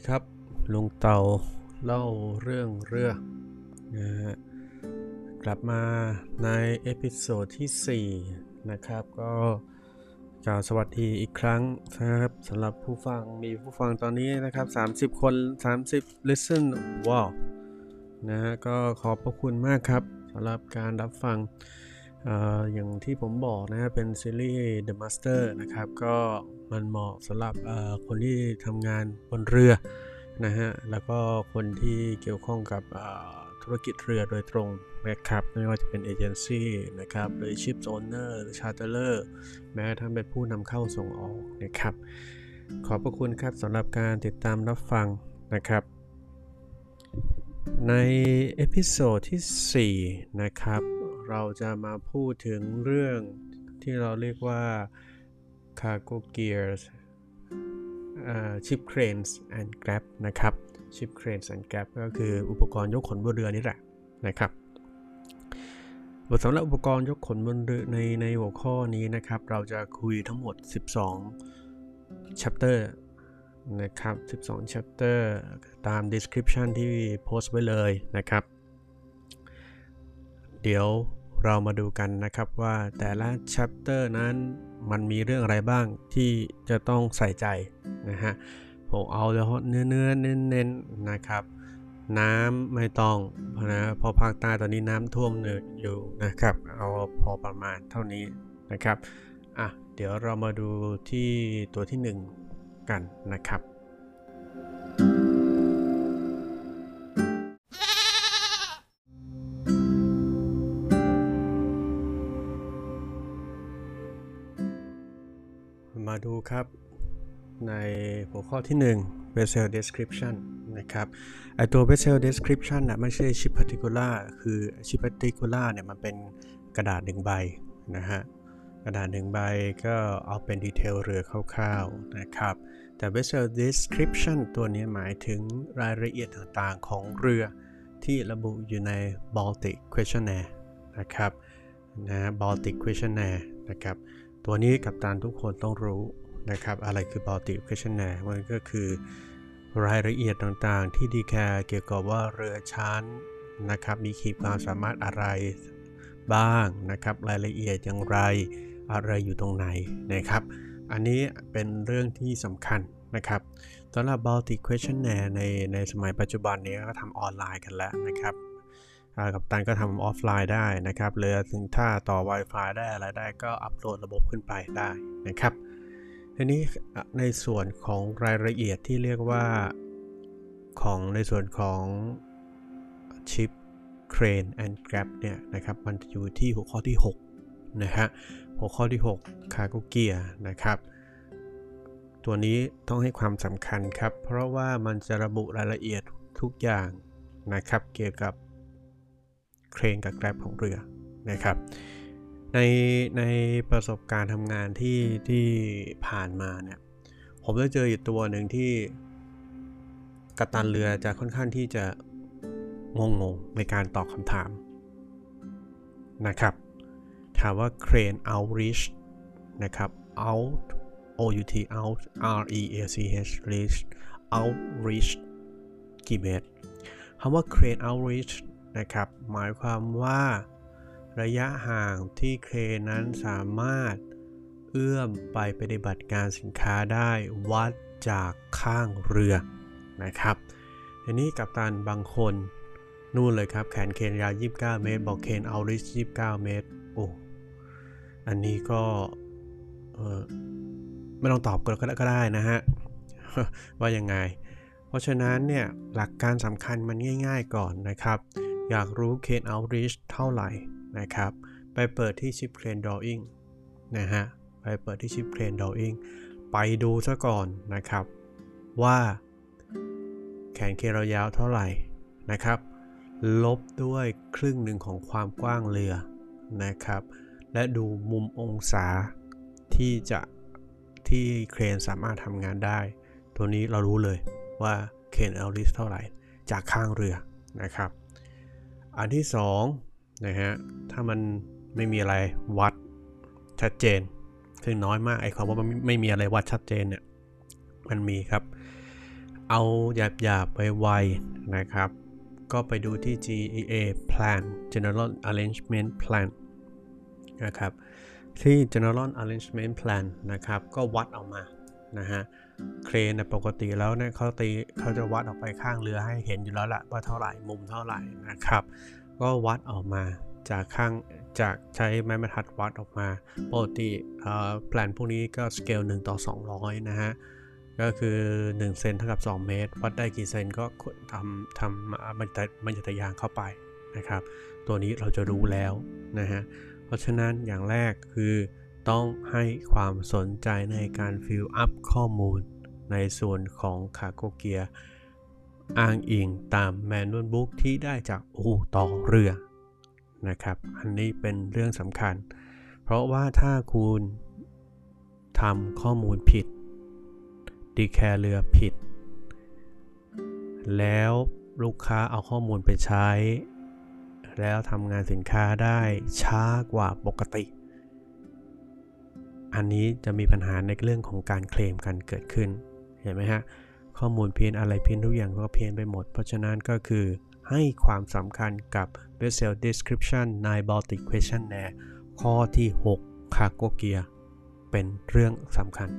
ดีครับลุงเต่าเล่าเรื่องเรือนะฮะกลับมาใน episode ที่ 4 นะครับก็กล่าวสวัสดีอีกครั้งนะครับสำหรับผู้ฟังมีผู้ฟังตอนนี้นะครับ 30 คน 30 listen ว้าวนะฮะก็ขอบพระคุณมากครับสำหรับการรับฟัง อย่างที่ผมบอกนะเป็นซีรีส์ The Master นะครับ ก็มันเหมาะสำหรับคนที่ทำงานบนเรือนะฮะ แล้วก็คนที่เกี่ยวข้องกับธุรกิจเรือโดยตรงนะครับ ไม่ว่าจะเป็นเอเจนซี่นะครับ หรือ ship owner หรือ charterer แม้ทั้งเป็นผู้นำเข้าส่งออกนะครับ ขอบพระคุณครับสำหรับการติดตามรับฟังนะครับใน episode ที่ 4 นะครับ เราจะมาพูดถึงเรื่องที่เราเรียกว่า cargo gears uh, ship cranes and grab นะครับ ship cranes and grab ก็คืออุปกรณ์ยกขนบนเรือนี่แหละนะครับบทสำหรับอุปกรณ์ยกขนบนเรือในในหัวข้อนี้นะครับ เราจะคุยทั้งหมด 12 chapter นะครับ 12 chapter ตาม description ที่โพสต์ไว้เลยนะครับ เดี๋ยว เรามาดูกันนะครับว่าแต่ละ chapter นั้นมันมีเรื่องอะไรบ้างที่จะต้องใส่ใจนะฮะผมเอาเฉพาะเนื้อเนื้อเน้นๆนะครับ น้ำไม่ต้องนะพราะภาคใต้ตอนนี้น้ำท่วมอยู่นะครับ เอาพอประมาณเท่านี้นะครับอะเดี๋ยวเรามาดูที่ตัวที่ 1 กันนะครับ ดูครับในหัวข้อที่1 vessel description นะครับไอตัว vessel description นะไม่ใช่ ship particular คือ ship particular เนี่ยมันเป็นกระดาษหนึ่งใบนะฮะกระดาษหนึ่งใบก็เอาเป็นดีเทลเรือคร่าวๆนะครับ แต่ vessel description ตัวนี้หมายถึงรายละเอียดต่างๆของเรือที่ระบุอยู่ใน Baltic Questionnaire นะครับนะ Baltic Questionnaire นะครับ ตัวนี้กับตานทุกคนต้องรู้นะครับ อะไรคือ Baltic Questionnaire มันก็คือรายละเอียดต่างๆ ที่ดีแคร์เกี่ยวกับว่าเรือชั้นนะครับ มีขีดความสามารถอะไรบ้างนะครับ รายละเอียดอย่างไรอะไรอยู่ตรงไหนนะครับ อันนี้เป็นเรื่องที่สำคัญนะครับสำหรับ Baltic Questionnaire ในในสมัยปัจจุบันนี้ก็ทำออนไลน์กันแล้วนะครับ กับตันก็ทำออฟไลน์ได้นะครับเรือถึงถ้าต่อ Wi-Fi ได้อะไรได้ก็อัปโหลดระบบขึ้นไปได้นะครับทีนี้ในส่วนของรายละเอียดที่เรียกว่าของในส่วนของชิป Crane and Grab เนี่ยนะครับมันอยู่ที่หัวข้อที่6นะฮะหัวข้อที่6 Cargo Gear นะครับตัวนี้ต้องให้ความสำคัญครับ เพราะว่ามันจะระบุรายละเอียดทุกอย่างนะครับเกี่ยวกับ เครนกับแกร็บของเรือนะครับ ในในประสบการณ์ทำงานที่ที่ผ่านมาเนี่ยผมได้เจออยู่ตัวหนึ่งที่กัปตันเรือจะค่อนข้างที่จะงงงในการตอบคำถามนะครับ ถามว่า crane outreach นะครับ out o u t out r e a c h reach outreach กี่เมตรคำว่า crane outreach นะครับ หมายความว่า ระยะห่างที่เครนนั้นสามารถเอื้อมไปปฏิบัติการสินค้าได้วัดจากข้างเรือนะครับทีนี้กับตันบางคนนู่นเลยครับ แขนเคนยาว29 เมตร บอกเคนเอาริส29 เมตร โอ้อันนี้ก็เออไม่ต้องตอบก็ได้นะฮะ ว่ายังไง เพราะฉะนั้นเนี่ยหลักการสำคัญมันง่าย ๆก่อนนะครับ อยากรู้ Crane Outreach เท่าไหร่นะครับ ไปเปิดที่ชิป Crane Drawing นะฮะ ไปเปิดที่ชิป Crane Drawing ไปดูซะก่อนนะครับ ว่า แขนเคเรายาวเท่าไหร่นะครับ ลบด้วยครึ่งหนึ่งของความกว้างเรือนะครับ และดูมุมองศาที่จะที่เครนสามารถทำงานได้ ตัวนี้เรารู้เลยว่าเครนเอาลิสเท่าไหร่ จากข้างเรือนะครับ อันที่2นะฮะถ้ามันไม่มีอะไรวัดชัดเจน ซึ่งน้อยมากไอ้คำว่าไม่มีอะไรวัดชัดเจนเนี่ยมันมีครับ เอาหยาบๆไวๆนะครับ ก็ไปดูที่ GEA Plan General Arrangement Plan นะครับที่ General Arrangement Plan นะครับ ก็วัดออกมา นะฮะเครนปกติแล้วเนี่ยเขาตีเขาจะวัดออกไปข้างเรือให้เห็นอยู่แล้วละว่าเท่าไหร่มุมเท่าไหร่นะครับ ก็วัดออกมาจากข้างจากใช้ไม้บรรทัดวัดออกมาปกติแปลนพวกนี้ก็สเกล1ต่อ200 นะฮะก็คือ 1 เซนเท่ากับ 2 เมตร วัดได้กี่เซนก็ทำทำมันจะมันจะยางเข้าไปนะครับ ตัวนี้เราจะรู้แล้วนะฮะเพราะฉะนั้นอย่างแรกคือ ต้องให้ความสนใจในการ fill up ข้อมูล ในส่วนของคาโกเกียอ้างอิงตาม manual book ที่ได้จากอู่ต่อเรือนะครับ อันนี้เป็นเรื่องสำคัญ เพราะว่าถ้าคุณทำข้อมูลผิด ดีแคร์เรือผิด แล้วลูกค้าเอาข้อมูลไปใช้ แล้วทำงานสินค้าได้ช้ากว่าปกติ อันนี้จะมีปัญหาในเรื่องของการเคลมกันเกิดขึ้น เห็นไหมฮะ ข้อมูลเพี้ยนอะไรเพี้ยนทุกอย่างก็เพี้ยนไปหมด เพราะฉะนั้นก็คือให้ความสำคัญกับ vessel description ใน Baltic questionnaire ข้อที่ 6 cargo gear เป็นเรื่องสำคัญ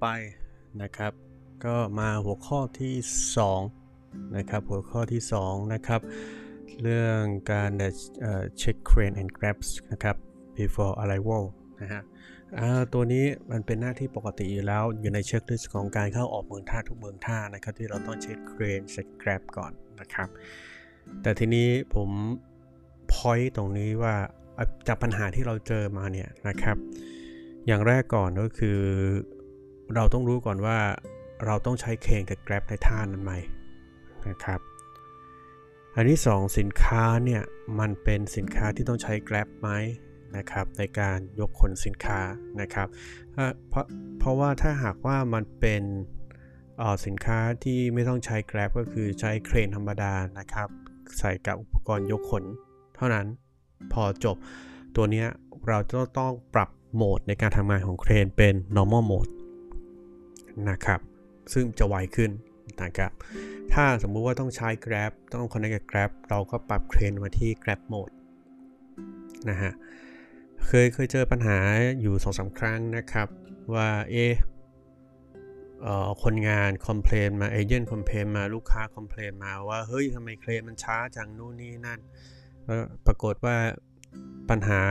ไปนะครับ ก็มาหัวข้อที่2นะครับหัวข้อที่2นะครับเรื่องการเช็ค crane and grabs นะครับ before arrival นะฮะตัวนี้มันเป็นหน้าที่ปกติอยู่แล้วอยู่ในเช็คลิสต์ของการเข้าออกเมืองท่าทุกเมืองท่านะครับที่เราต้องเช็ค crane เช็ค grab ก่อนนะครับ แต่ทีนี้ผม point ตรงนี้ว่าจากปัญหาที่เราเจอมาเนี่ยนะครับ อย่างแรกก่อนก็คือ เราต้องรู้ก่อนว่าเราต้องใช้เครนกับ grab ในท่านั้นไหมนะครับ อันที่2สินค้าเนี่ยมันเป็นสินค้าที่ต้องใช้ grab ไหมนะครับในการยกขนสินค้านะครับเพราะเพราะว่าถ้าหากว่ามันเป็นสินค้าที่ไม่ต้องใช้ grab ก็คือใช้เครนธรรมดานะครับใส่กับอุปกรณ์ยกขน เท่านั้นพอจบตัวนี้เราจะต้องปรับโหมดในการทำงานของเครนเป็น normal mode นะครับ ซึ่งจะไวขึ้นนะครับ ถ้าสมมุติว่าต้องใช้ Grab ต้อง connect กับ Grab เราก็ปรับเครนมาที่ Grab mode นะฮะ เคยเคยเจอปัญหาอยู่สองสามครั้งนะครับ ว่าเออคนงาน complain มาเอเจนต์ complain มาลูกค้า complain มาว่า เฮ้ยทำไมเครนมันช้าจังนู่นนี่นั่นปรากฏว่าปัญหา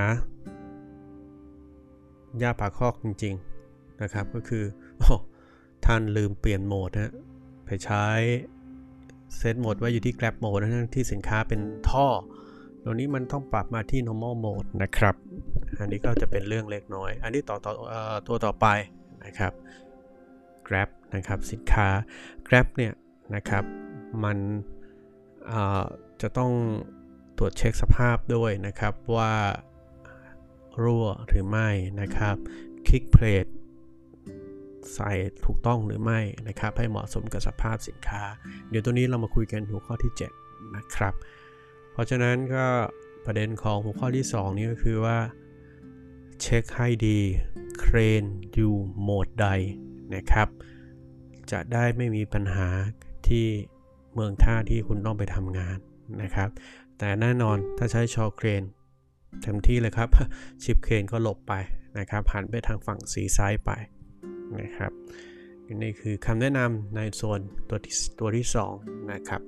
ยาปากคอกจริง ๆ นะครับ ก็คืออ ท่านลืมเปลี่ยนโหมดนะไปใช้เซตโหมดไว้อยู่ที่ Grab Mode นะที่สินค้าเป็นท่อตรงนี้มันต้องปรับมาที่ normal mode นะครับ อันนี้ก็จะเป็นเรื่องเล็กน้อย อันนี้ต่อต่อตัวต่อไปนะครับ Grab นะครับสินค้า Grab เนี่ยนะครับมันจะต้องตรวจเช็คสภาพด้วยนะครับว่ารั่วหรือไม่นะครับคลิกเพลท ใส่ถูกต้องหรือไม่นะครับ ให้เหมาะสมกับสภาพสินค้า เดี๋ยวตัวนี้เรามาคุยกันหัวข้อที่ 7 นะครับ เพราะฉะนั้นก็ประเด็นของหัวข้อที่ 2 นี้ก็คือว่า เช็คให้ดีเครนอยู่โหมดใดนะครับ จะได้ไม่มีปัญหาที่เมืองท่าที่คุณต้องไปทำงานนะครับ แต่แน่นอนถ้าใช้ชอเครนเต็มที่เลยครับ ชิปเครนก็หลบไปนะครับหันไปทางฝั่งสีซ้ายไป นะครับนี่คือคำแนะนำในโซนตัวที่ตัวที่ 2 นะครับ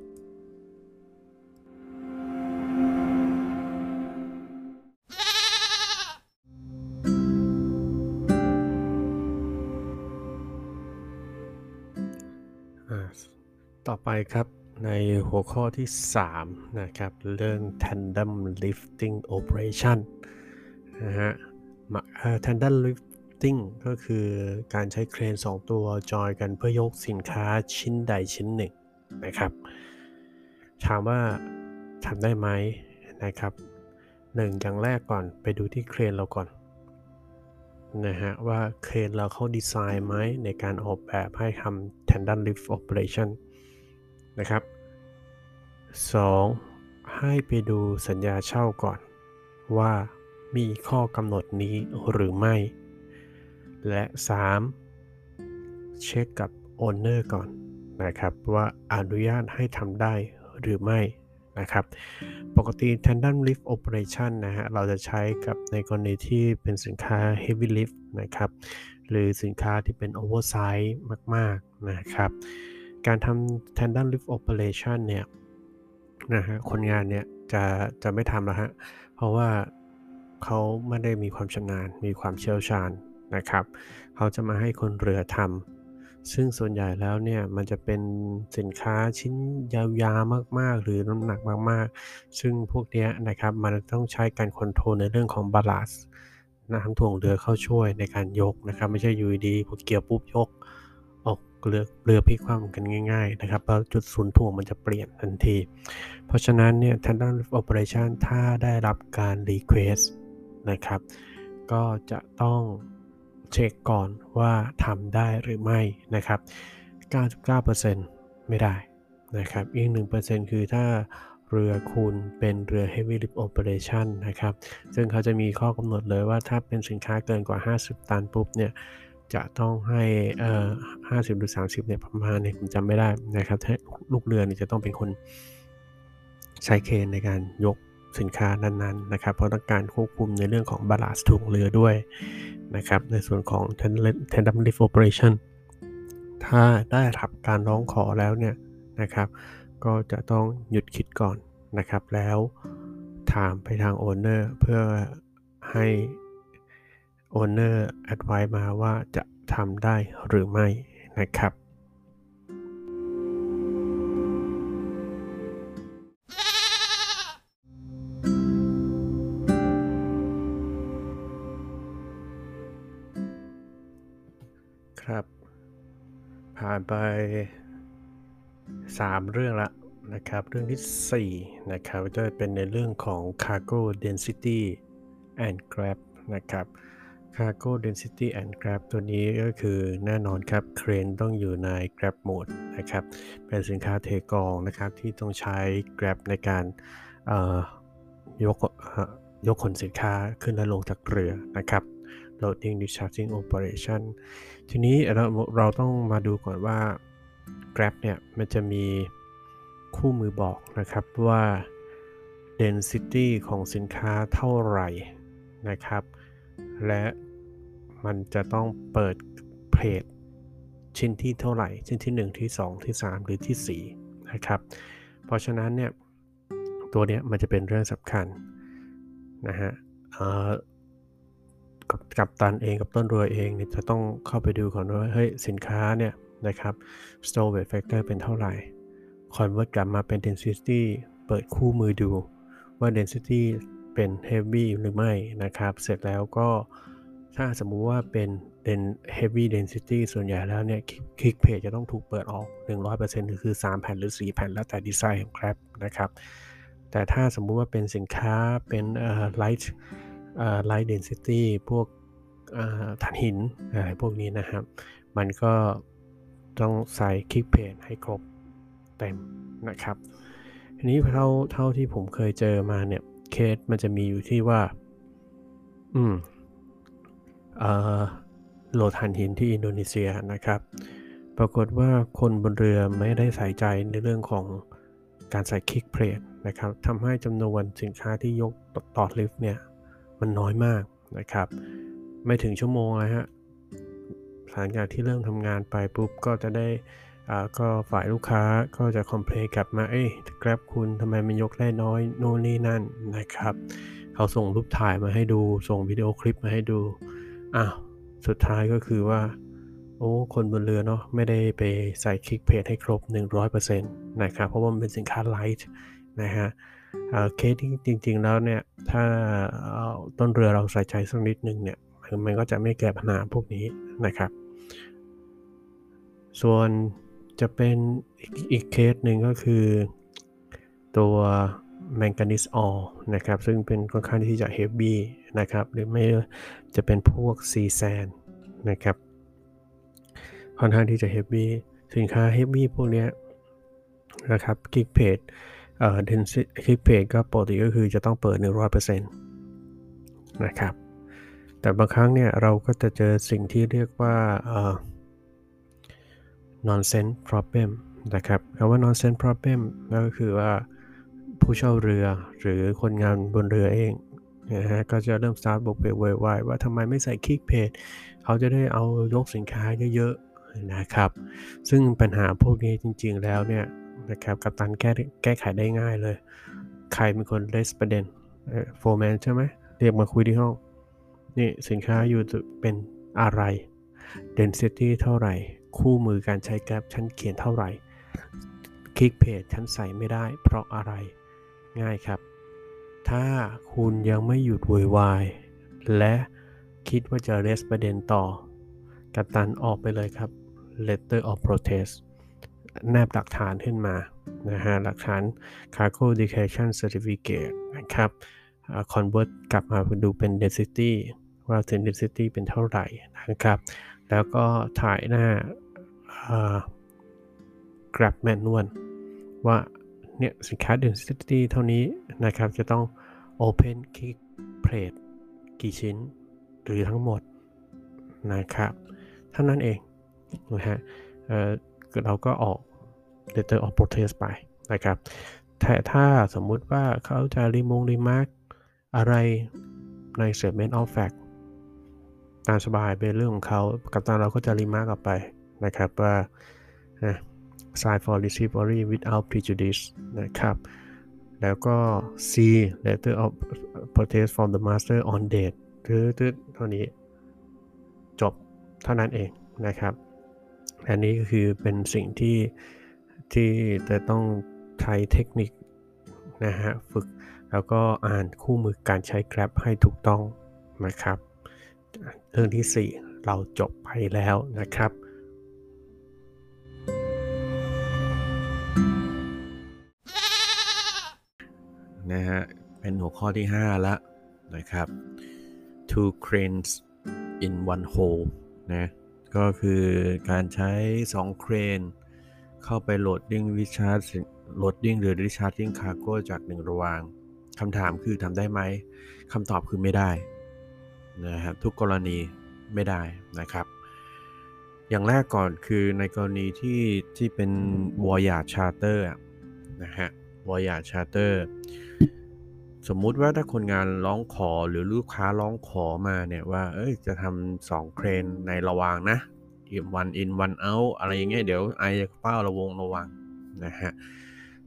ต่อไปครับในหัวข้อที่ 3 นะครับ เรื่อง tandem lifting operation นะฮะ tandem lift ติ้งก็คือการใช้เครน 2 ตัวจอยกันเพื่อยกสินค้าชิ้นใดชิ้นหนึ่งนะครับ ถามว่าทำได้ไหมนะครับหนึ่งอย่างแรกก่อนไปดูที่เครนเราก่อนนะฮะว่าเครนเราเขาดีไซน์ไหมในการออกแบบให้ทำ tandem lift operation นะครับ 2. ให้ไปดูสัญญาเช่าก่อนว่ามีข้อกำหนดนี้หรือไม่ และ 3. เช็คกับโอนเนอร์ก่อนนะครับว่าอนุญาตให้ทำได้หรือไม่นะครับ ปกติ tandem lift operation นะฮะ เราจะใช้กับในกรณีที่เป็นสินค้า heavy lift นะครับ หรือสินค้าที่เป็น oversize มาก ๆ นะครับ การทำ tandem lift operation เนี่ยนะฮะ คนงานเนี่ยจะจะไม่ทำแล้วฮะ เพราะว่าเขาไม่ได้มีความชำนาญ มีความเชี่ยวชาญ นะครับ เขาจะมาให้คนเรือทำซึ่งส่วนใหญ่แล้วเนี่ยมันจะเป็นสินค้าชิ้นยาวๆมากๆ หรือน้ำหนักมากๆ ซึ่งพวกนี้นะครับมันต้องใช้การ control ในเรื่องของ balanceน้ำถ่วงเรือเข้าช่วยในการยกนะครับไม่ใช่อยู่ดีพอเกี่ยวปุ๊บยกออกเรือเรือพลิกคว่ำกันง่ายๆนะครับแล้วจุดศูนย์ถ่วงมันจะเปลี่ยนทันที เพราะฉะนั้นเนี่ย tandem operation ถ้าได้รับการ request นะครับก็จะต้อง เช็คก่อนว่าทำได้หรือไม่นะครับ 99%ไม่ได้นะครับ อีก 1%คือถ้าเรือคุณเป็นเรือ heavy lift operation นะครับ ซึ่งเขาจะมีข้อกำหนดเลยว่าถ้าเป็นสินค้าเกินกว่า 50 ตันปุ๊บเนี่ยจะต้องให้เอ่อ50 หรือ 30 เนี่ยประมาณเนี่ยผมจำไม่ได้นะครับถ้าลูกเรือเนี่ยจะต้องเป็นคนใช้เคนในการยก สินค้านั้นๆนะครับ เพราะต้องการควบคุมในเรื่องของบาลานซ์ถุงเรือด้วยนะครับ ในส่วนของ tandem lift operation ถ้าได้รับการร้องขอแล้วเนี่ยนะครับ ก็จะต้องหยุดคิดก่อนนะครับ แล้วถามไปทาง owner เพื่อให้ owner advise มาว่าจะทำได้หรือไม่นะครับ ไป 3 เรื่องละนะครับ เรื่องที่ 4 นะครับจะเป็นในเรื่องของ cargo density and grab นะครับ cargo density and grab ตัวนี้ก็คือแน่นอนครับ เครนต้องอยู่ใน grab mode นะครับ เป็นสินค้าเทกองนะครับ ที่ต้องใช้ grab ในการยกยกขนสินค้าขึ้นและลงจากเรือนะครับ loading discharging operation ทีนี้เราเราต้องมาดูก่อนว่า Grab เนี่ยมันจะมีคู่มือบอกนะครับว่า density ของสินค้าเท่าไหร่นะครับ และมันจะต้องเปิดเพจชิ้นที่เท่าไหร่ ชิ้นที่ 1 ที่ 2 ที่ 3 หรือที่ 4 นะครับ เพราะฉะนั้นเนี่ยตัวเนี้ยมันจะเป็นเรื่องสำคัญนะฮะ กับกับตันเองกับต้นเรือเองเนี่ยจะต้องเข้าไปดูก่อนว่าเฮ้ยสินค้าเนี่ยนะครับ store weight factor เป็นเท่าไหร่ convert กลับมาเป็น density เปิดคู่มือดูว่า density เป็น heavy หรือไม่นะครับ เสร็จแล้วก็ถ้าสมมุติว่าเป็น heavy density ส่วนใหญ่แล้วเนี่ยคลิกเพจจะต้องถูกเปิดออก 100%คือ 3 แผ่นหรือ 4 แผ่นแล้วแต่ดีไซน์ของ Grab นะครับ แต่ถ้าสมมุติว่าเป็นสินค้าเป็น light light density พวกถ่านหินอะไรพวกนี้นะครับ มันก็ต้องใส่คลิกเพจให้ครบเต็มนะครับทีนี้เท่าเท่าที่ผมเคยเจอมาเนี่ยเคสมันจะมีอยู่ที่ว่า อืมเอ่อโหลดถ่านหินที่อินโดนีเซียนะครับ ปรากฏว่าคนบนเรือไม่ได้ใส่ใจในเรื่องของการใส่คลิกเพจนะครับทำให้จำนวนสินค้าที่ยกต่อลิฟต์เนี่ย มันน้อยมากนะครับ ไม่ถึงชั่วโมงเลยฮะหลังจากที่เริ่มทำงานไปปุ๊บก็จะได้ก็ฝ่ายลูกค้าก็จะคอมเพลนกลับมา เอ้ยแกร็บคุณทำไมมันยกได้น้อยโน่นนี่นั่นนะครับ เขาส่งรูปถ่ายมาให้ดู ส่งวิดีโอคลิปมาให้ดู อ้าว สุดท้ายก็คือว่า โอ้ คนบนเรือเนาะไม่ได้ไปใส่คลิกเพจให้ครบ 100%นะครับ เพราะว่ามันเป็นสินค้าไลท์นะฮะ เคสจริง ๆ แล้วเนี่ย ถ้าต้นเรือเราใส่ใจสักนิดนึงเนี่ยมันก็จะไม่แก้ปัญหาพวกนี้นะครับ ส่วนจะเป็นอีกเคสหนึ่งก็คือตัวแมงกานิสออนะครับ ซึ่งเป็นค่อนข้างที่จะเฮฟวี่นะครับ หรือไม่จะเป็นพวกซีแซนนะครับ ค่อนข้างที่จะเฮฟวี่สินค้าเฮฟวี่พวกนี้นะครับ Click Page อ่อ density Click Page ก็ปกติก็คือจะต้องเปิด 100%นะครับ แต่บางครั้งเนี่ยเราก็จะเจอสิ่งที่เรียกว่าเอ่อ nonsense problem นะครับคำว่า nonsense problem ก็คือว่าผู้เช่าเรือหรือคนงานบนเรือเองนะฮะก็จะเริ่มสตาร์ทบอกโวยวายว่าทำไมไม่ใส่คลิกเพจเขาจะได้เอายกสินค้าเยอะๆนะครับ ซึ่งปัญหาพวกนี้จริงๆแล้วเนี่ย นะครับกัปตันแก้แก้ไขได้ง่ายเลย ใครเป็นคน raise ประเด็นโฟร์แมนใช่ไหมเรียกมาคุยที่ห้อง นี่สินค้าอยู่เป็นอะไร density เท่าไหร่ คู่มือการใช้แกร็บฉันเขียนเท่าไหร่ คลิกเพจฉันใส่ไม่ได้ เพราะอะไรง่ายครับ ถ้าคุณยังไม่หยุดโวยวาย และคิดว่าจะเรสประเด็นต่อ กัปตันออกไปเลยครับ letter of protest แนบหลักฐานขึ้นมานะฮะหลักฐาน cargo declaration certificate นะครับ convert กลับมาดูเป็น density ว่าถึง density เป็นเท่าไหร่นะครับ แล้วก็ถ่ายหน้า grab manual ว่าเนี่ยสินค้า density เท่านี้นะครับ จะต้อง open click plate กี่ชิ้นหรือทั้งหมดนะครับ เท่านั้นเองนะฮะเราก็ออก letter of protest ไปนะครับแต่ถ้าสมมุติว่าเขาจะรีมงรีมาร์กอะไรใน statement of fact ตามสบายเป็นเรื่องของเขากับตาเราก็จะรีมาร์กออกไปนะครับว่า sign for delivery without prejudice นะครับ แล้วก็ C letter of protest from the master on date ตืดเท่านี้จบเท่านั้นเองนะครับ อันนี้ก็คือเป็นสิ่งที่ ที่จะต้องใช้เทคนิคนะฮะฝึกแล้วก็อ่านคู่มือการใช้ Grab ให้ถูกต้องนะครับ เรื่องที่ 4 เราจบไปแล้วนะครับนะฮะเป็นหัวข้อที่ 5 แล้วนะครับ two cranes in one hole นะก็คือการใช้ 2 เครน เข้าไป loading discharge loading หรือ discharging cargo จากหนึ่งระวางคำถามคือทำได้ไหมคำตอบคือไม่ได้นะครับทุกกรณีไม่ได้นะครับ อย่างแรกก่อนคือในกรณีที่ที่เป็น voyage charter นะฮะ voyage charter สมมุติว่าถ้าคนงานร้องขอหรือลูกค้าร้องขอมาเนี่ยว่า เอ้ยจะทำสองเครนในระวางนะ วันอินวันเอาอะไรอย่างเงี้ยเดี๋ยวไอจะเป้าระวงระวังนะฮะ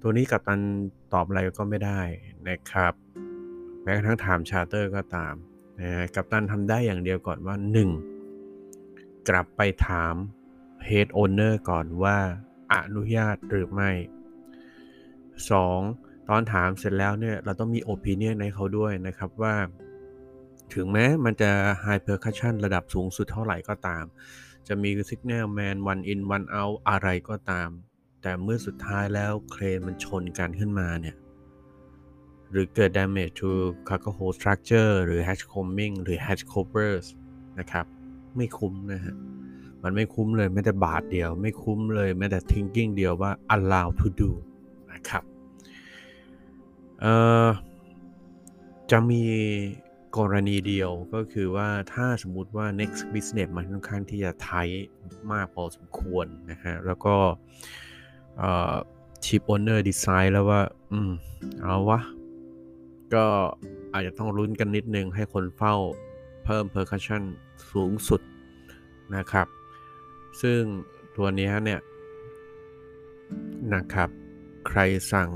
ตัวนี้กับตันตอบอะไรก็ไม่ได้นะครับ แม้กระทั่งถามชาเตอร์ก็ตามนะกับตันทำได้อย่างเดียวก่อนว่า 1. กลับไปถาม Head Owner ก่อนว่าอนุญาตหรือไม่ 2. ตอนถามเสร็จแล้วเนี่ยเราต้องมีโอปิเนียนในเขาด้วยนะครับว่า ถึงแม้มันจะ High Percussion ระดับสูงสุดเท่าไหร่ก็ตาม จะมี Signal Man one in one out อะไรก็ตาม แต่เมื่อสุดท้ายแล้วเครนมันชนกันขึ้นมาเนี่ย หรือเกิด damage to cargo hold structure หรือ hatch combing หรือ hatch covers นะครับ ไม่คุ้มนะฮะ มันไม่คุ้มเลยแม้แต่บาทเดียว ไม่คุ้มเลยแม้แต่ thinking เดียวว่า allow to do นะครับ เอ่อ จะมี กรณีเดียวก็คือว่าถ้าสมมุติว่า next business มันค่อนข้างที่จะไทมากพอสมควรนะฮะ แล้วก็ชิปโอนเนอร์ดีไซน์แล้วว่า อืม เอาวะ ก็อาจจะต้องรุ้นกันนิดนึงให้คนเฝ้าเพิ่ม percussion สูงสุดนะครับ ซึ่งตัวนี้เนี่ยนะครับ ใครสั่ง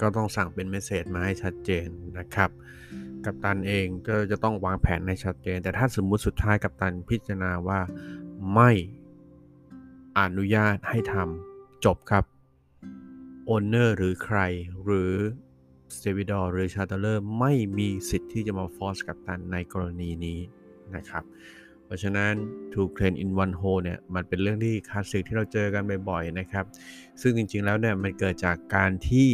ก็ต้องสั่งเป็น message มาให้ชัดเจนนะครับ กัปตันเองก็จะต้องวางแผนในชัดเจน แต่ถ้าสมมุติสุดท้ายกัปตันพิจารณาว่าไม่อนุญาตให้ทำจบครับ owner หรือใครหรือ stevedore หรือ charterer ไม่มีสิทธิ์ที่จะมา force กัปตันในกรณีนี้นะครับเพราะฉะนั้น two crane in one hold เนี่ยมันเป็นเรื่องที่คลาสสิกที่เราเจอกันบ่อยๆนะครับ ซึ่งจริงๆแล้วเนี่ยมันเกิดจากการที่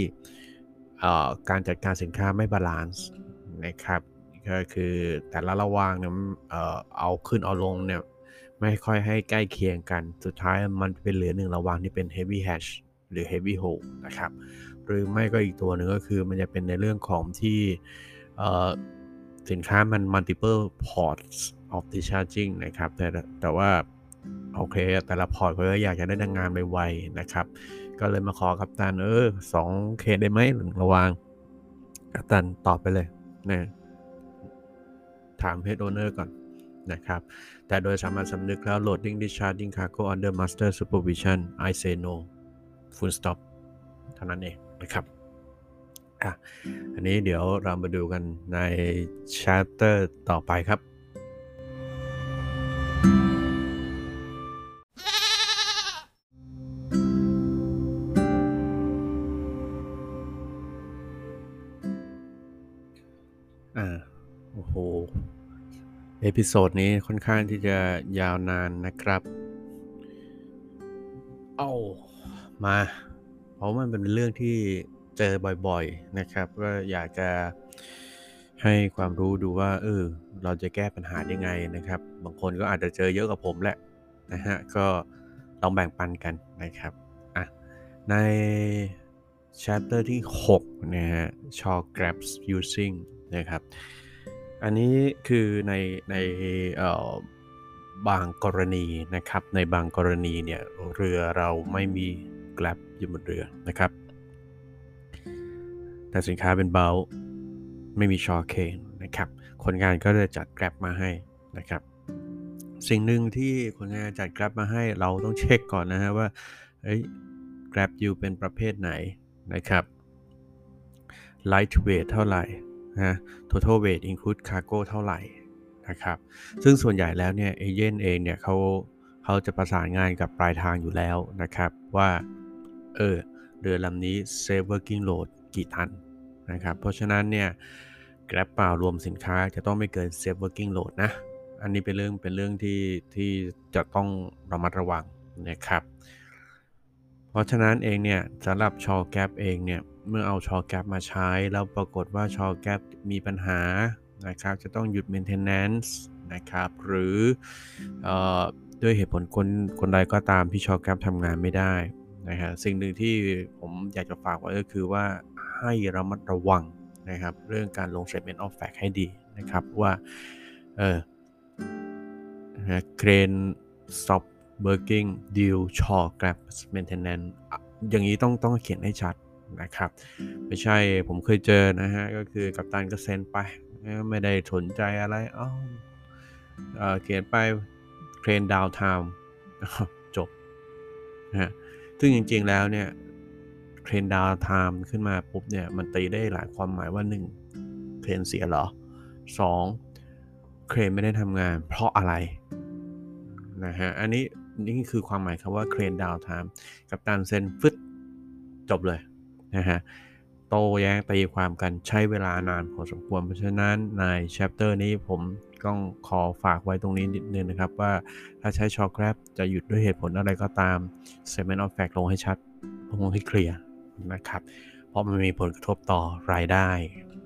การจัดการสินค้าไม่บาลานซ์ นะครับก็คือแต่ละระวางเนี่ยเอาขึ้นเอาลงเนี่ยไม่ค่อยให้ใกล้เคียงกัน สุดท้ายมันเป็นเหลือหนึ่งระวางที่เป็น heavy hash หรือ heavy haul นะครับหรือไม่ก็อีกตัวหนึ่งก็คือมันจะเป็นในเรื่องของที่สินค้ามัน multiple ports of discharging นะครับแต่แต่ว่าโอเค แต่ละพอร์ตก็อยากจะได้ดังงานไวๆนะครับ ก็เลยมาขอกัปตันเออสองเคได้ไหมระวังกัปตันตอบไปเลย นะถาม head owner ก่อนนะครับแต่โดยสามัญสำนึกแล้ว loading discharging cargo under master supervision I say no full stop เท่านั้นเองนะครับอะอันนี้เดี๋ยวเรามาดูกันใน chapter ต่อไปครับ episode นี้ค่อนข้างที่จะยาวนานนะครับ เอามา เพราะมันเป็นเรื่องที่เจอบ่อยๆนะครับ ก็อยากจะให้ความรู้ดูว่า เออ เราจะแก้ปัญหายังไงนะครับ บางคนก็อาจจะเจอเยอะกว่าผมแหละนะฮะ ก็ลองแบ่งปันกันนะครับ อะ ใน chapter ที่ 6 นะฮะ Shaw grabs using นะครับ อันนี้คือในในบางกรณีนะครับ ในบางกรณีเนี่ยเรือเราไม่มีแกลบอยู่บนเรือนะครับ แต่สินค้าเป็นเบลไม่มีชอเคนนะครับ คนงานก็จะจัดแกลบมาให้นะครับ สิ่งหนึ่งที่คนงานจัดแกลบมาให้เราต้องเช็คก่อนนะฮะว่าเฮ้ยแกลบอยู่เป็นประเภทไหนนะครับ light weight เท่าไหร่ นะ total weight include cargo เท่าไหร่นะครับ ซึ่งส่วนใหญ่แล้วเนี่ยเอเจนต์เองเนี่ยเขาเขาจะประสานงานกับปลายทางอยู่แล้วนะครับ ว่าเออเรือลำนี้ save working load กี่ตันนะครับ เพราะฉะนั้นเนี่ยแกร็บเปล่ารวมสินค้าจะต้องไม่เกิน save working load นะ อันนี้เป็นเรื่องเป็นเรื่องที่ที่จะต้องระมัดระวังนะครับ เพราะฉะนั้นเองเนี่ยสำหรับชอแกปเองเนี่ยเมื่อเอาชอแกปมาใช้ แล้วปรากฏว่าชอแกปมีปัญหานะครับ จะต้องหยุด maintenance นะครับ หรืออด้วยเหตุผลคนคนใดก็ตามที่ชอแกปทำงานไม่ได้นะฮะสิ่งหนึ่งที่ผมอยากจะฝากไว้ก็คือว่าให้ระมัดระวังนะครับ เรื่องการลง statement of fact ให้ดีนะครับว่าเออเครน stop working due to shore grab maintenance อย่างนี้ต้องต้องเขียนให้ชัด นะครับ ไม่ใช่ผมเคยเจอนะฮะ ก็คือกัปตันก็เซ็นไป ไม่ได้สนใจอะไรอ๋อเขียนไปเครน downtime จบนะฮะซึ่งจริงๆแล้วเนี่ยเครน downtime ขึ้นมาปุ๊บเนี่ย มันตีได้หลายความหมายว่า 1. เครนเสียเหรอ 2. เครนไม่ได้ทำงาน เพราะอะไรนะฮะอันนี้นี่คือความหมายคำว่าเครน downtime กัปตันเซ็นฟึดจบเลย นะฮะโต้แย้งตีความกันใช้เวลานานพอสมควรเพราะฉะนั้นใน chapter นี้ผมต้องขอฝากไว้ตรงนี้นิดนึงนะครับ ว่าถ้าใช้ shore grab จะหยุดด้วยเหตุผลอะไรก็ตาม Statement of Fact ลงให้ชัด ลงให้เคลียร์นะครับ เพราะมันมีผลกระทบต่อรายได้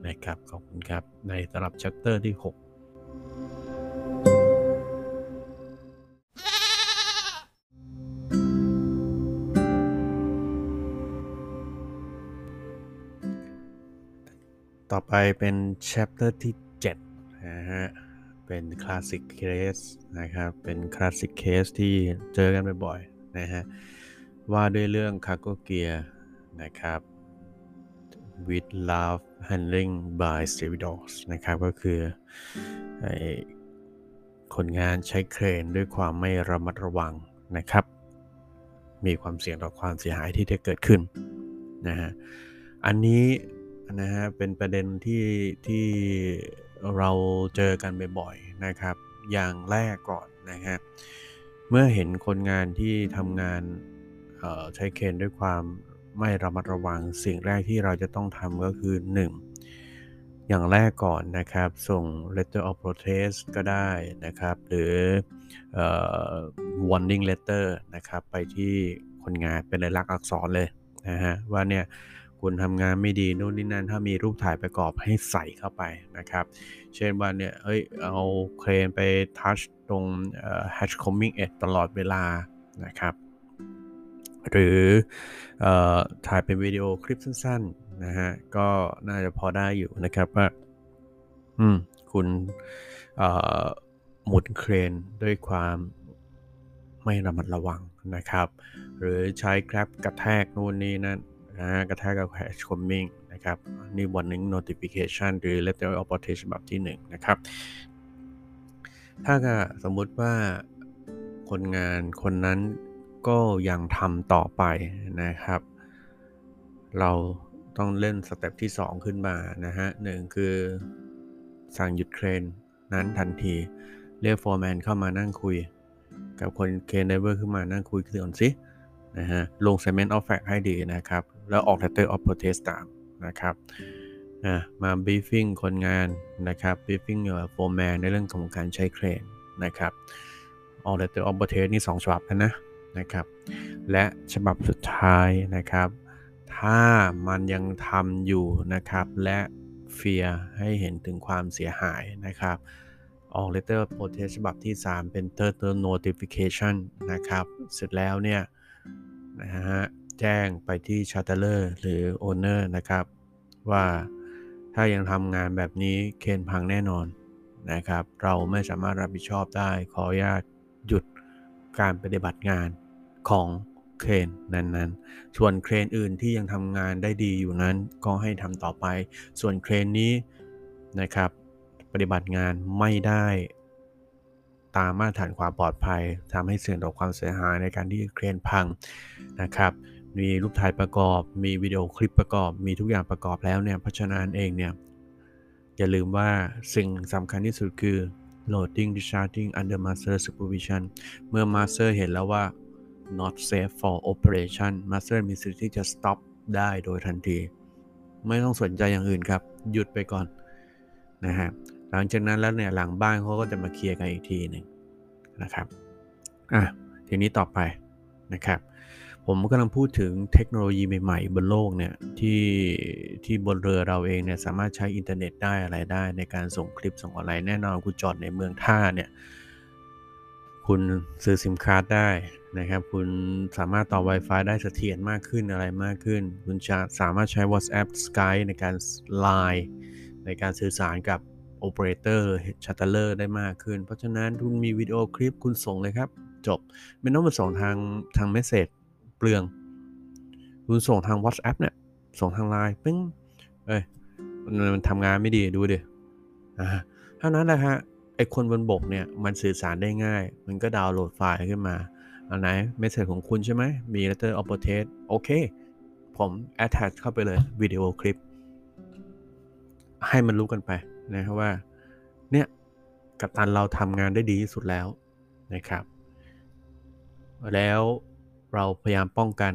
นะครับ ขอบคุณครับ ในสำหรับ chapter ที่ 6 ต่อไปเป็น chapter ที่ 7 นะฮะ เป็น classic case นะครับ เป็น classic case ที่เจอกันบ่อยๆ นะฮะ ว่าด้วยเรื่อง cargo gear นะครับ with love handling by stevedores นะครับ ก็คือคนงานใช้เครนด้วยความไม่ระมัดระวังนะครับ มีความเสี่ยงต่อความเสียหายที่จะเกิดขึ้นนะฮะ อันนี้ นะฮะเป็นประเด็นที่ที่เราเจอกันบ่อยๆนะครับ อย่างแรกก่อนนะฮะเมื่อเห็นคนงานที่ทำงานใช้เคนด้วยความไม่ระมัดระวังสิ่งแรกที่เราจะต้องทำก็คือ 1. อย่างแรกก่อนนะครับ ส่ง letter of protest ก็ได้นะครับ หรือ warning letter นะครับ ไปที่คนงานเป็นลายลักษณ์อักษรเลยนะฮะว่าเนี่ย คุณทำงานไม่ดีนู่นนี่นั่นถ้ามีรูปถ่ายประกอบให้ใส่เข้าไปนะครับ เช่นว่าเนี่ยเอ้ยเอาเครนไปทัชตรง hatch combing edge ตลอดเวลานะครับหรืออถ่ายเป็นวิดีโอคลิปสั้นๆนะฮะก็น่าจะพอได้อยู่นะครับว่าอืมคุณหมุนเครนด้วยความไม่ระมัดระวังนะครับ หรือใช้ grab กระแทกนู่นนี่นั่น นะกระแทกกับ hatch coaming นะครับนี่ warning notification หรือ letter of protest แบบที่ 1 นะครับ ถ้าสมมุติว่าคนงานคนนั้นก็ยังทำต่อไปนะครับ เราต้องเล่น step ที่ 2 ขึ้นมานะฮะหนึ่งคือสั่งหยุดเครนนั้นทันทีเรียกโฟร์แมนเข้ามานั่งคุย กับคน crane driver ขึ้นมานั่งคุยก่อนสินะฮะลง statement of fact ให้ดีนะครับ แล้วออก letter of protest ตามนะครับมา briefing คนงานนะครับ briefing โฟร์แมนในเรื่องของการใช้เครนนะครับออก letter of protest นี่ 2 ฉบับแล้วนะนะครับและฉบับสุดท้ายนะครับ ถ้ามันยังทำอยู่นะครับและเฟียให้เห็นถึงความเสียหายนะครับออก letter of protest ฉบับที่ 3 เป็น third notification นะครับ เสร็จแล้วเนี่ยนะฮะ แจ้งไปที่ Charterer หรือ Owner นะครับ ว่าถ้ายังทำงานแบบนี้เคนพังแน่นอนนะครับ เราไม่สามารถรับผิดชอบได้ขออนุญาตหยุดการปฏิบัติงานของเครนนั้นๆ ส่วนเครนอื่นที่ยังทำงานได้ดีอยู่นั้นก็ให้ทำต่อไป ส่วนเครนนี้นะครับ ปฏิบัติงานไม่ได้ตามมาตรฐานความปลอดภัยทำให้เสี่ยงต่อความเสียหายในการที่เครนพังนะครับ มีรูปถ่ายประกอบ มีวิดีโอคลิปประกอบ มีทุกอย่างประกอบแล้วเนี่ยเพราะฉะนั้นเองเนี่ยอย่าลืมว่าสิ่งสำคัญที่สุดคือ loading discharging under master supervision เมื่อ master เห็นแล้วว่า not safe for operation master มีสิทธิ์ที่จะ stop ได้โดยทันที ไม่ต้องสนใจอย่างอื่นครับ หยุดไปก่อนนะฮะหลังจากนั้นแล้วเนี่ยหลังบ้านเขาก็จะมาเคลียร์กันอีกทีหนึ่งนะครับอะทีนี้ต่อไปนะครับ ผมกำลังพูดถึงเทคโนโลยีใหม่ๆ บนโลกเนี่ยที่ที่บนเรือเราเองเนี่ยสามารถใช้อินเทอร์เน็ตได้อะไรได้ ในการส่งคลิปส่งอะไรแน่นอนคุณจอดในเมืองท่าเนี่ยคุณซื้อ SIM card ได้นะครับ คุณสามารถต่อ Wi-Fi ได้เสถียรมากขึ้นอะไรมากขึ้น คุณจะสามารถใช้ WhatsApp Skype ในการ Line ในการสื่อสารกับ operator charterer ได้มากขึ้น เพราะฉะนั้นคุณมีวิดีโอคลิปคุณส่งเลยครับ จบ ไม่ต้องมาส่งทางทางเมสเซจ ปลือง คุณส่งทาง WhatsApp เนี่ย ส่งทางไลน์ปึ้ง เอ้ย มันทำงานไม่ดีดูดิอ่าเท่านั้นแหละฮะ ไอคนบนบกเนี่ย มันสื่อสารได้ง่าย มันก็ดาวน์โหลดไฟล์ขึ้นมาอันไหนเมสเซจของคุณใช่ไหม มี letter of protest โอเค ผม attach เข้าไปเลยวิดีโอคลิป ให้มันรู้กันไปนะครับว่า เนี่ยกัปตันเราทำงานได้ดีที่สุดแล้วนะครับ แล้ว เราพยายามป้องกัน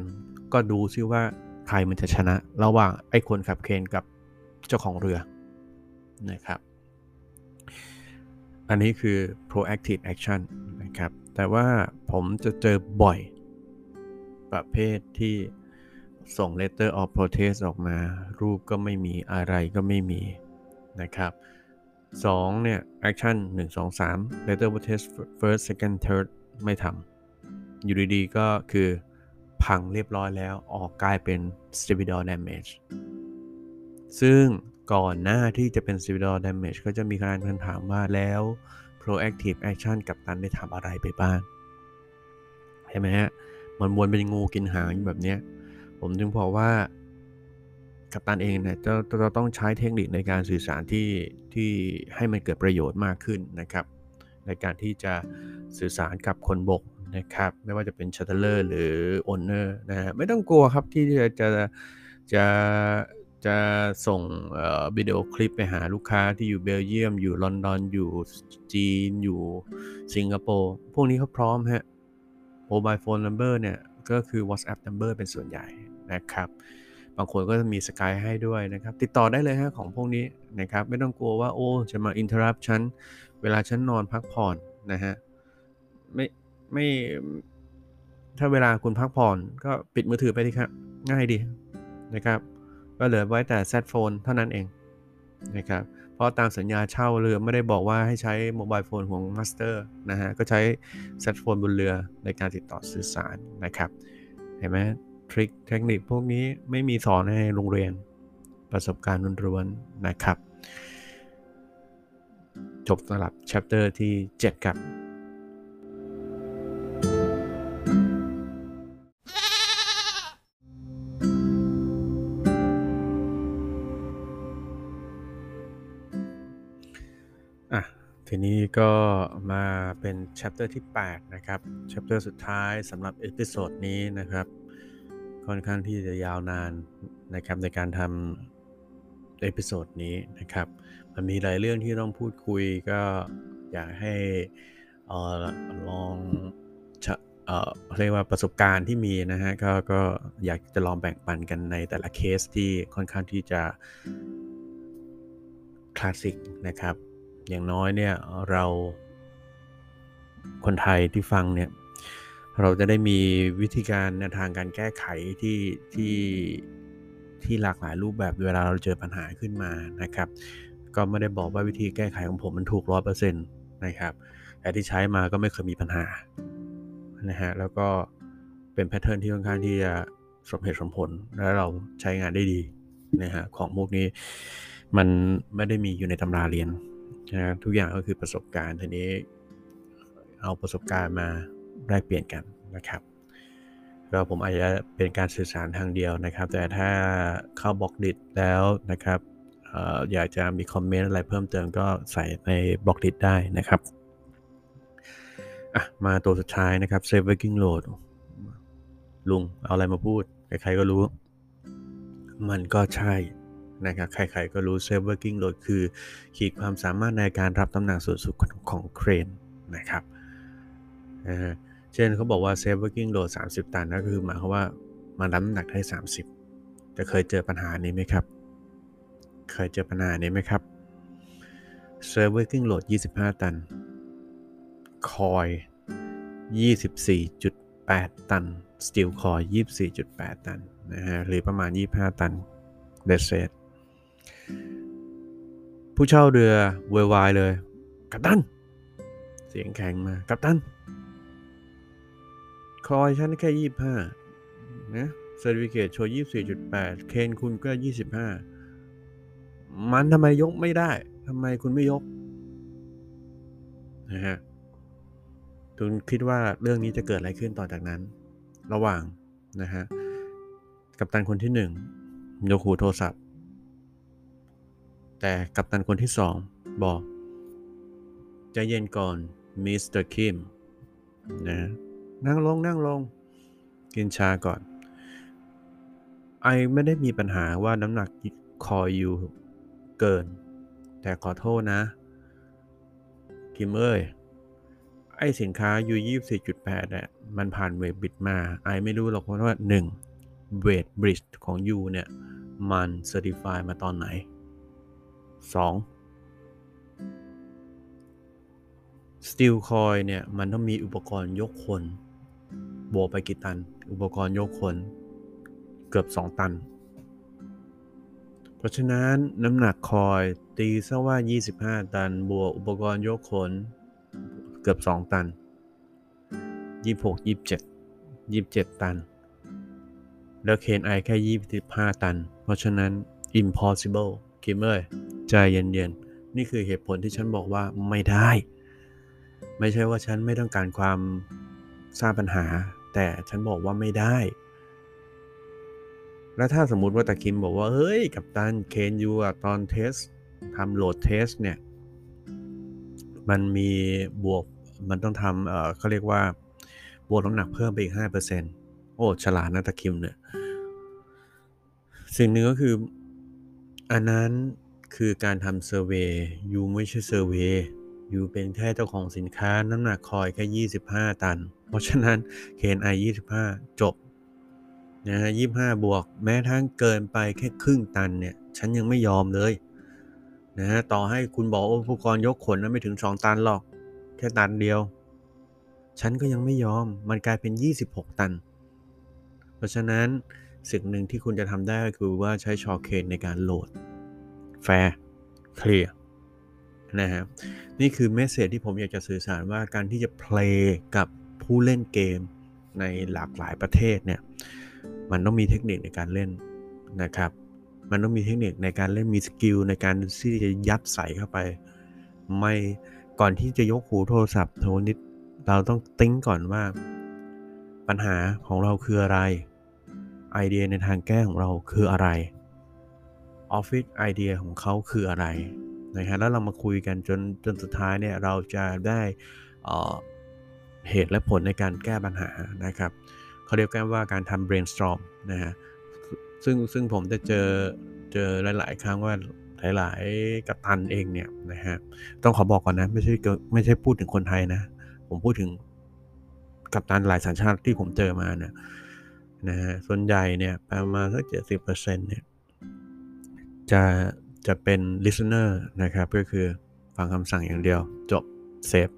ก็ดูซิว่าใครมันจะชนะ ระหว่างไอ้คนขับเครนกับเจ้าของเรือนะครับ อันนี้คือ proactive action นะครับ แต่ว่าผมจะเจอบ่อยประเภทที่ส่ง letter of protest ออกมา รูปก็ไม่มีอะไรก็ไม่มีนะครับ2เนี่ย action 1 2 3 letter protest first second third ไม่ทำ อยู่ดีๆ ก็คือพังเรียบร้อยแล้วออกกลายเป็น stability damage ซึ่งก่อนหน้าที่จะเป็น stability damage ก็จะมีการคำถามว่าแล้ว proactive action กับตันได้ทำอะไรไปบ้างใช่ไหมฮะ มันวนเป็นงูกินหางอยู่แบบนี้ผมจึงบอกว่ากัปตันเองเนี่ยจะจะต้องใช้เทคนิคในการสื่อสารที่ที่ให้มันเกิดประโยชน์มากขึ้นนะครับ ในการที่จะสื่อสารกับคนบก นะครับไม่ว่าจะเป็น charterer หรือ owner นะฮะไม่ต้องกลัวครับที่จะจะจะจะส่งวิดีโอคลิปไปหาลูกค้าที่อยู่เบลเยียม อยู่ลอนดอน อยู่จีน อยู่สิงคโปร์พวกนี้เขาพร้อมฮะ mobile phone number เนี่ย ก็คือ WhatsApp number เป็นส่วนใหญ่นะครับ บางคนก็จะมี Skype ให้ด้วยนะครับ ติดต่อได้เลยฮะของพวกนี้นะครับ ไม่ต้องกลัวว่าโอ้ จะมา interruption เวลาฉันนอนพักผ่อนนะฮะไม่ ไม่ ถ้าเวลาคุณพักผ่อนก็ปิดมือถือไปดีครับ ง่ายดีนะครับ ก็เหลือไว้แต่ sat phone เท่านั้นเองนะครับ เพราะตามสัญญาเช่าเรือไม่ได้บอกว่าให้ใช้ mobile phone ของ masterนะฮะ ก็ใช้แซดโฟนบนเรือในการติดต่อสื่อสารนะครับ เห็นไหมทริคเทคนิคพวกนี้ไม่มีสอนในโรงเรียนประสบการณ์ล้วนๆนะครับ จบสำหรับ chapter ที่ 7 ครับ ทีนี้ก็มาเป็น chapter ที่ 8 นะครับ chapter สุดท้ายสำหรับ episode นี้นะครับ ค่อนข้างที่จะยาวนานนะครับในการทำ episode นี้นะครับ มันมีหลายเรื่องที่ต้องพูดคุยก็อยากให้ออลองเอ่อเรียกว่าประสบการณ์ที่มีนะฮะก็ก็อยากจะลองแบ่งปันกันในแต่ละเคสที่ค่อนข้างที่จะคลาสสิกนะครับ อย่างน้อยเนี่ยเราคนไทยที่ฟังเนี่ยเราจะได้มีวิธีการในทางการแก้ไขที่ที่ที่หลากหลายรูปแบบเวลาเราเจอปัญหาขึ้นมานะครับ ก็ไม่ได้บอกว่าวิธีแก้ไขของผมมันถูกร้อยเปอร์เซ็นต์นะครับแต่ที่ใช้มาก็ไม่เคยมีปัญหานะฮะแล้วก็เป็น pattern ที่ค่อนข้างที่จะสมเหตุสมผลและเราใช้งานได้ดีนะฮะของพวกนี้มันไม่ได้มีอยู่ในตำราเรียน นะทุกอย่างก็คือประสบการณ์ทีนี้เอาประสบการณ์มาแลกเปลี่ยนกันนะครับเราผมอาจจะเป็นการสื่อสารทางเดียวนะครับ แต่ถ้าเข้าบล็อกดิทแล้วนะครับออยากจะมีคอมเมนต์อะไรเพิ่มเติมก็ใส่ในบล็อกดิทได้นะครับมาตัวสุดท้ายนะครับ Save Working Load ลุงเอาอะไรมาพูด ใครๆก็รู้ มันก็ใช่ นะครับใครๆก็รู้ Safe Working Load คือ ขีดความสามารถในการรับน้ำหนักสูงสุดของเครนนะครับเช่นเขาบอกว่า Safe Working Load 30 ตันก็คือหมายความว่ามันรับน้ำหนักได้ 30จะเคยเจอปัญหานี้ไหมครับ เคยเจอปัญหานี้ไหมครับ Safe Working Load 25 ตัน คอย 24.8 ตัน Steel Core 24.8 ตันนะฮะหรือประมาณ 25 ตันเดเซต ผู้เช่าเรือเววายเลย กัปตัน เสียงแข็งมา กัปตัน คอยฉันแค่ยี่ห้านะเซอร์ติฟิเคตโชว์ยี่สี่จุดแปดเคนคุณก็ยี่สิบห้ามันทำไมยกไม่ได้ทำไมคุณไม่ยกนะฮะคุณคิดว่าเรื่องนี้จะเกิดอะไรขึ้นต่อจากนั้น ระหว่างนะฮะกัปตันคนที่หนึ่งยกหูโทรศัพท์ แต่กัปตันคนที่สองบอกใจเย็นก่อนมิสเตอร์คิมนะนั่งลงนั่งลง กินชาก่อน ไอไม่ได้มีปัญหาว่าน้ำหนักคออยู่เกิน แต่ขอโทษนะ คิมเอ้ย ไอสินค้ายูยี่สี่จุดแปดเนี่ยมันผ่านเวทบิดมา ไอไม่รู้หรอกเพราะว่าหนึ่งเวทบริดของยูเนี่ย มันเซอร์ติฟายมาตอนไหน 2. Steel Coil เนี่ย มันต้องมีอุปกรณ์ยกคนบวกไปกี่ตัน อุปกรณ์ยกคนเกือบ 2 ตัน เพราะฉะนั้นน้ำหนักคอยตีซะว่า 25 ตัน บวกอุปกรณ์ยกคนเกือบ 2 ตัน 26 27 27 ตัน แล้วเคนไอแค่ 25 ตัน เพราะฉะนั้น impossible คิมเอ้ยใจเย็นๆ นี่คือเหตุผลที่ฉันบอกว่าไม่ได้ ไม่ใช่ว่าฉันไม่ต้องการความสร้างปัญหา แต่ฉันบอกว่าไม่ได้ แล้วถ้าสมมุติว่าตะคิมบอกว่า เฮ้ย กับตันเคนยูอะตอนเทสทำโหลดเทสเนี่ย มันมีบวก มันต้องทำเออเขาเรียกว่าบวกน้ำหนักเพิ่มไปอีก 5%โอ้ ฉลาดนะตะคิมเนี่ย สิ่งหนึ่งก็คือ อันนั้น คือการทำเซอร์เวยยูไม่ใช่เซอร์เวยยูเป็นแค่เจ้าของสินค้าน้ำหนักคอยแค่ 25 ตัน เพราะฉะนั้น KNI 25 จบนะฮะ25 บวก แม้ทั้งเกินไปแค่ครึ่งตันเนี่ย ฉันยังไม่ยอมเลยนะฮะต่อให้คุณบอกอุปกรณ์ยกขนนั้นไม่ถึง 2 ตันหรอก แค่ตันเดียว ฉันก็ยังไม่ยอมมันกลายเป็น 26 ตัน เพราะฉะนั้นสิ่งหนึ่งที่คุณจะทำได้ก็คือว่าใช้ shore crane ในการโหลด very clear นะครับนี่คือ message ที่ผมอยากจะสื่อสารว่าการที่จะ play กับผู้เล่นเกมในหลากหลายประเทศเนี่ยมันต้องมีเทคนิคในการเล่นนะครับ มันต้องมีเทคนิคในการเล่นมี skill ในการที่จะยัดใส่เข้าไป ไม่ก่อนที่จะยกหูโทรศัพท์โทรนิดเราต้อง think ก่อนว่า ปัญหาของเราคืออะไรไอเดียในทางแก้ของเราคืออะไร ออฟฟิศไอเดียของเขาคืออะไรนะฮะแล้วเรามาคุยกันจนจนสุดท้ายเนี่ยเราจะได้เหตุและผลในการแก้ปัญหานะครับเขาเรียกกันว่าการทำ brainstorm นะฮะซึ่งซึ่งผมจะเจอเจอหลาย ๆ ครั้งว่าหลาย ๆกัปตันเองเนี่ยนะฮะต้องขอบอกก่อนนะไม่ใช่ไม่ใช่พูดถึงคนไทยนะ ผมพูดถึงกัปตันหลายสัญชาติที่ผมเจอมาเนี่ยนะฮะส่วนใหญ่เนี่ยประมาณสักเจ็ดสิบเปอร์เซ็นต์เนี่ย จะจะเป็น listener นะครับ ก็คือฟังคำสั่งอย่างเดียว จบเซฟ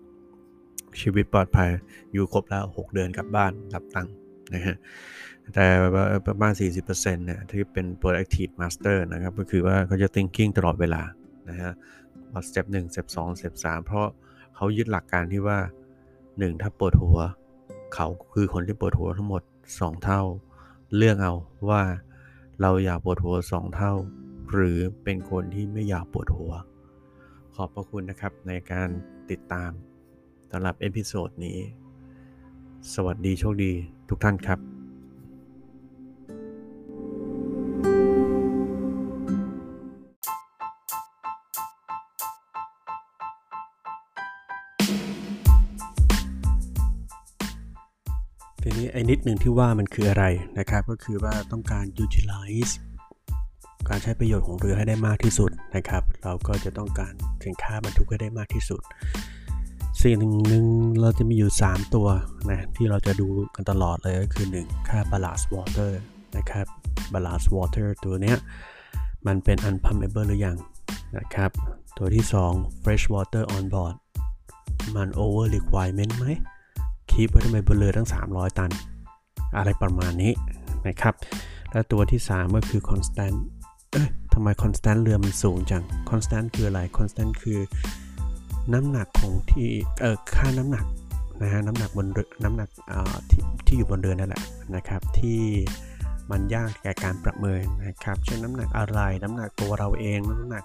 ชีวิตปลอดภัยอยู่ครบแล้ว 6 เดือนกลับบ้านรับตังค์นะฮะแต่ประมาณ 40%เนี่ยที่เป็น proactive master นะครับ ก็คือว่าเขาจะ thinking ตลอดเวลานะฮะพอ step 1 step 2 step 3เพราะเขายึดหลักการที่ว่า 1 ถ้าปวดหัว เขาคือคนที่ปวดหัวทั้งหมด 2 เท่า เลือกเอาว่าเราอยากปวดหัว 2 เท่า หรือเป็นคนที่ไม่อยากปวดหัว ขอบพระคุณนะครับในการติดตามสำหรับเอพิโซดนี้ สวัสดีโชคดีทุกท่านครับทีนี้ไอ้นิดหนึ่งที่ว่ามันคืออะไรนะครับ ก็คือว่าต้องการ utilize การใช้ประโยชน์ของเรือให้ได้มากที่สุดนะครับ เราก็จะต้องการสินค้าบรรทุกให้ได้มากที่สุด สิ่งหนึ่งงเราจะมีอยู่ 3 ตัวนะที่เราจะดูกันตลอดเลยก็คือ 1 ค่า ballast water นะครับ ballast water ตัวเนี้ยมันเป็น unpumpable หรือยังนะครับ ตัวที่ 2 fresh water on board มัน over requirement ไหม keep ไว้ทำไมบนเรือตั้ง 300 ตัน อะไรประมาณนี้นะครับ และตัวที่ 3 ก็คือ constant เอ้ยทำไม constant เรือมันสูงจัง constant คืออะไร constant คือน้ำหนักของที่เออค่าน้ำหนักนะฮะน้ำหนักบนเรือน้ำหนักอ่าที่ที่อยู่บนเรือนั่นแหละนะครับที่มันยากแก่การประเมินนะครับเช่นน้ำหนักอะไรน้ำหนักตัวเราเองน้ำหนัก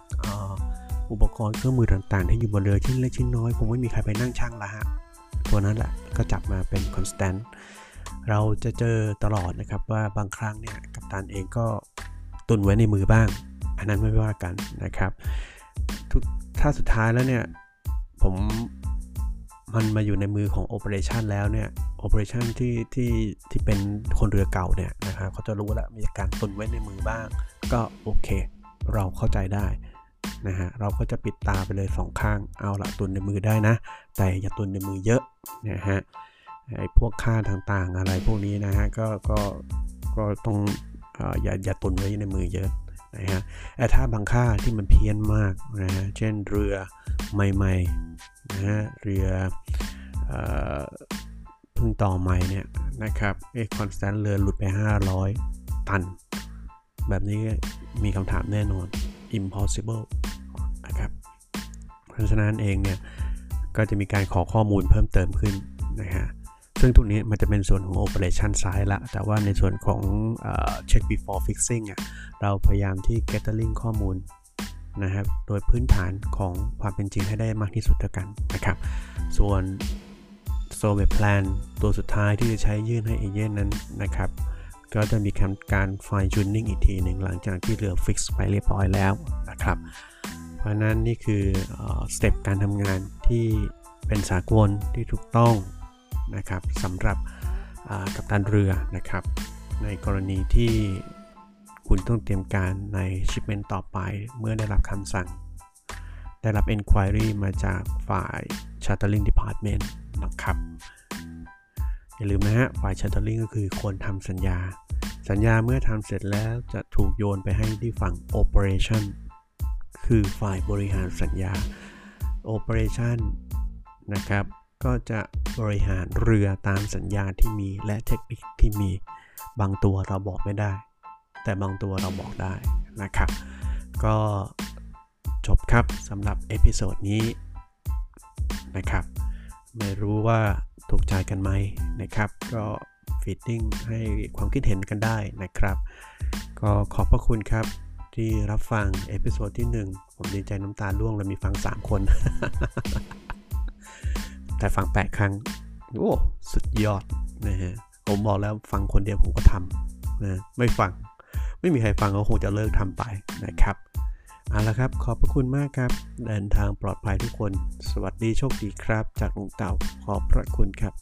อุปกรณ์เครื่องมือต่างๆ ที่อยู่บนเรือชิ้นเล็กชิ้นน้อยคงไม่มีใครไปนั่งชั่งละฮะตัวนั้นแหละก็จับมาเป็น constant เราจะเจอตลอดนะครับว่าบางครั้งเนี่ยกัปตันเองก็ ตุนไว้ในมือบ้าง อันนั้นไม่ว่ากันนะครับทุกถ้าสุดท้ายแล้วเนี่ย ผมมันมาอยู่ในมือของ operation แล้วเนี่ย operation ที่ที่ที่เป็นคนเรือเก่าเนี่ยนะครับเขาจะรู้แล้วมีการตุนไว้ในมือบ้าง ก็โอเค เราเข้าใจได้นะฮะเราก็จะปิดตาไปเลยสองข้างเอาละตุนในมือได้นะ แต่อย่าตุนในมือเยอะนะฮะไอ้พวกค่าต่างๆอะไรพวกนี้นะฮะก็ก็ก็ต้อง อย่าอย่าตุนไว้ในมือเยอะนะฮะแต่ถ้าบางค่าที่มันเพี้ยนมากนะฮะเช่นเรือใหม่ๆนะฮะเรือพึ่งต่อใหม่เนี่ยนะครับเอ๊ะ constant เรือหลุดไป 500 ตัน แบบนี้มีคำถามแน่นอน impossible นะครับ เพราะฉะนั้นเองเนี่ย ก็จะมีการขอข้อมูลเพิ่มเติมขึ้นนะฮะ ซึ่งตรงนี้มันจะเป็นส่วนของ operation side ละ แต่ว่าในส่วนของ check before fixing อะเราพยายามที่ gathering ข้อมูลนะครับโดยพื้นฐานของความเป็นจริงให้ได้มากที่สุดแล้วกันนะครับ ส่วน survey plan ตัวสุดท้ายที่จะใช้ยื่นให้เอเย่นนั้นนะครับก็จะมีการ fine tuning อีกทีหนึ่งหลังจากที่เรือ fix ไปเรียบร้อยแล้วนะครับ เพราะนั้นนี่คือสเต็ปการทำงานที่เป็นสากลที่ถูกต้อง นะครับสำหรับกัปตันเรือนะครับ ในกรณีที่คุณต้องเตรียมการในชิปเมนต์ต่อไปเมื่อได้รับคำสั่ง ได้รับ Enquiry มาจากฝ่าย Chartering Department นะครับ อย่าลืมนะฮะ ฝ่าย Chartering ก็คือคนทำสัญญา สัญญาเมื่อทำเสร็จแล้วจะถูกโยนไปให้ที่ฝั่ง Operation คือฝ่ายบริหารสัญญา Operation นะครับ ก็จะบริหารเรือตามสัญญาที่มีและเทคนิคที่มี บางตัวเราบอกไม่ได้ แต่บางตัวเราบอกได้นะครับ ก็จบครับสำหรับ episode นี้นะครับ ไม่รู้ว่าถูกใจกันไหมนะครับ ก็ feeding ให้ความคิดเห็นกันได้นะครับ ก็ขอบพระคุณครับที่รับฟัง episode ที่ 1 ผมดีใจน้ำตาร่วงเลยมีฟัง 3 คน แต่ฟัง 8 ครั้ง โอ้ สุดยอดนะฮะ ผมบอกแล้วฟังคนเดียวผมก็ทำนะ ไม่ฟัง ไม่มีใครฟังก็คงจะเลิกทำไปนะครับ เอาละครับ ขอบพระคุณมากครับ เดินทางปลอดภัยทุกคน สวัสดีโชคดีครับ จากลุงเต่า ขอบพระคุณครับ